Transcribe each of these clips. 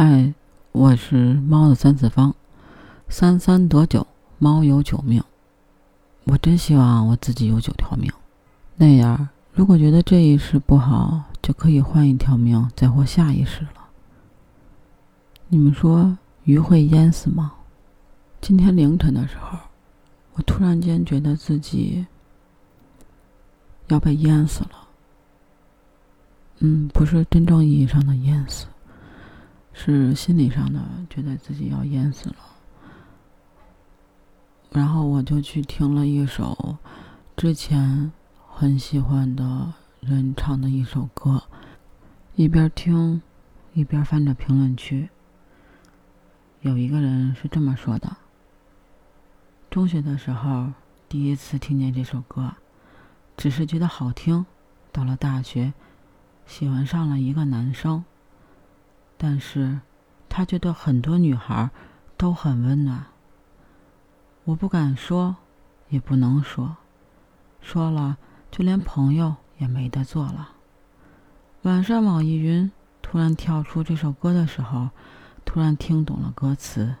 嗨，我是猫的三次方，三三得九，猫有九命。我真希望我自己有九条命，那样如果觉得这一世不好，就可以换一条命再活下一世了。你们说鱼会淹死吗？今天凌晨的时候，我突然间觉得自己要被淹死了。嗯，不是真正意义上的淹死。是心理上的，觉得自己要淹死了，然后我就去听了一首之前很喜欢的人唱的一首歌，一边听一边翻着评论区。有一个人是这么说的：中学的时候第一次听见这首歌，只是觉得好听；到了大学，喜欢上了一个男生。但是，他觉得很多女孩都很温暖。我不敢说，也不能说，说了就连朋友也没得做了。晚上网易云突然跳出这首歌的时候，突然听懂了歌词，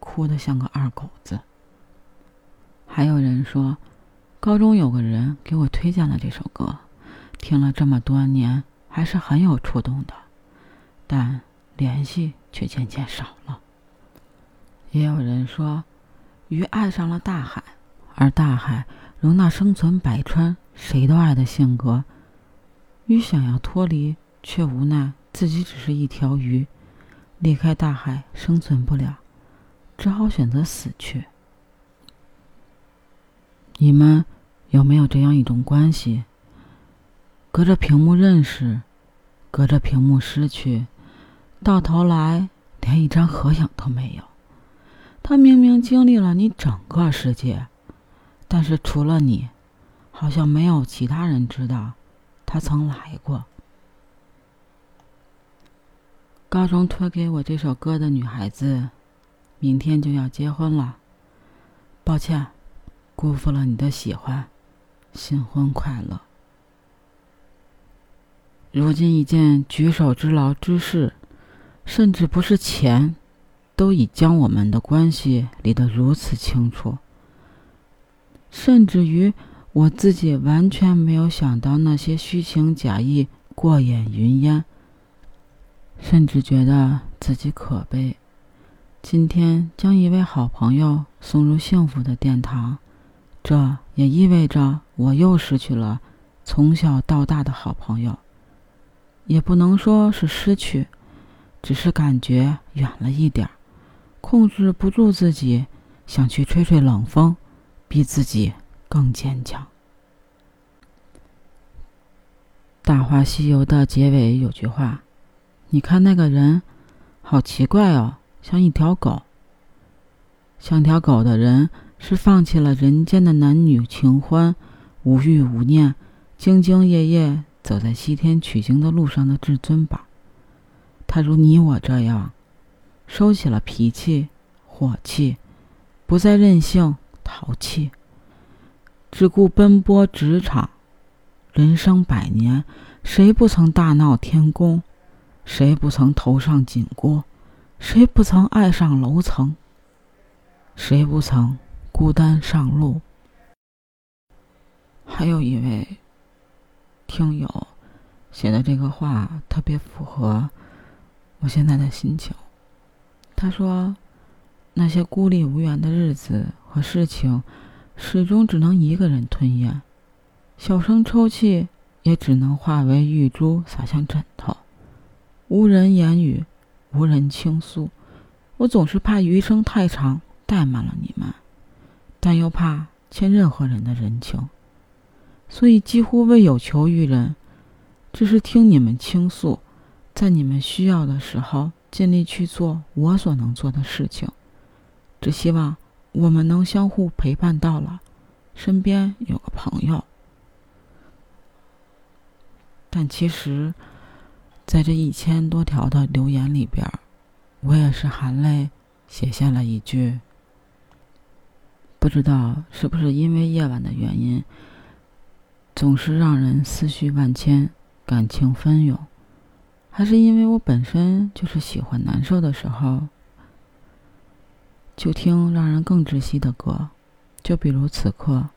哭得像个二狗子。还有人说，高中有个人给我推荐了这首歌，听了这么多年，还是很有触动的，但。联系却渐渐少了。也有人说，鱼爱上了大海，而大海容纳生存百川谁都爱的性格。鱼想要脱离，却无奈自己只是一条鱼，离开大海生存不了，只好选择死去。你们有没有这样一种关系？隔着屏幕认识，隔着屏幕失去。到头来连一张合影都没有。他明明经历了你整个世界，但是除了你，好像没有其他人知道他曾来过。高中推给我这首歌的女孩子，明天就要结婚了。抱歉，辜负了你的喜欢，新婚快乐。如今一件举手之劳之事。甚至不是钱，都已将我们的关系理得如此清楚。甚至于我自己完全没有想到那些虚情假意、过眼云烟，甚至觉得自己可悲。今天将一位好朋友送入幸福的殿堂，这也意味着我又失去了从小到大的好朋友。也不能说是失去。只是感觉远了一点控制不住自己，想去吹吹冷风，逼自己更坚强。《大话西游》的结尾有句话：“你看那个人，好奇怪哦，像一条狗。像条狗的人，是放弃了人间的男女情欢，无欲无念，兢兢业业走在西天取经的路上的至尊宝。”他如你我这样，收起了脾气、火气，不再任性淘气，只顾奔波职场。人生百年，谁不曾大闹天宫？谁不曾头上紧箍？谁不曾爱上楼层？谁不曾孤单上路？还有一位听友写的这个话特别符合。我现在的心情，他说：“那些孤立无援的日子和事情，始终只能一个人吞咽，小声抽泣也只能化为玉珠洒向枕头，无人言语，无人倾诉。我总是怕余生太长，怠慢了你们，但又怕欠任何人的人情，所以几乎未有求于人，只是听你们倾诉。”在你们需要的时候，尽力去做我所能做的事情。只希望我们能相互陪伴到老，身边有个朋友。但其实，在这一千多条的留言里边，我也是含泪写下了一句：不知道是不是因为夜晚的原因，总是让人思绪万千，感情纷涌。还是因为我本身就是喜欢难受的时候，就听让人更窒息的歌，就比如此刻，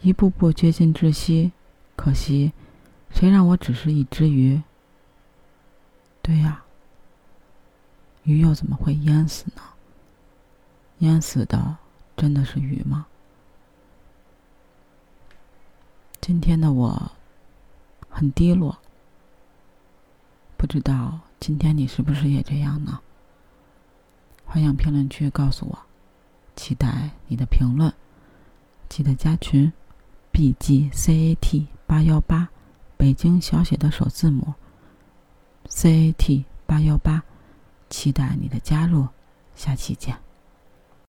一步步接近窒息，可惜，谁让我只是一只鱼？对呀，鱼又怎么会淹死呢？淹死的真的是鱼吗？今天的我很低落。不知道今天你是不是也这样呢？欢迎评论区告诉我，期待你的评论，记得加群，B G C A T 八幺八，北京小写的首字母，C A T 八幺八，期待你的加入，下期见。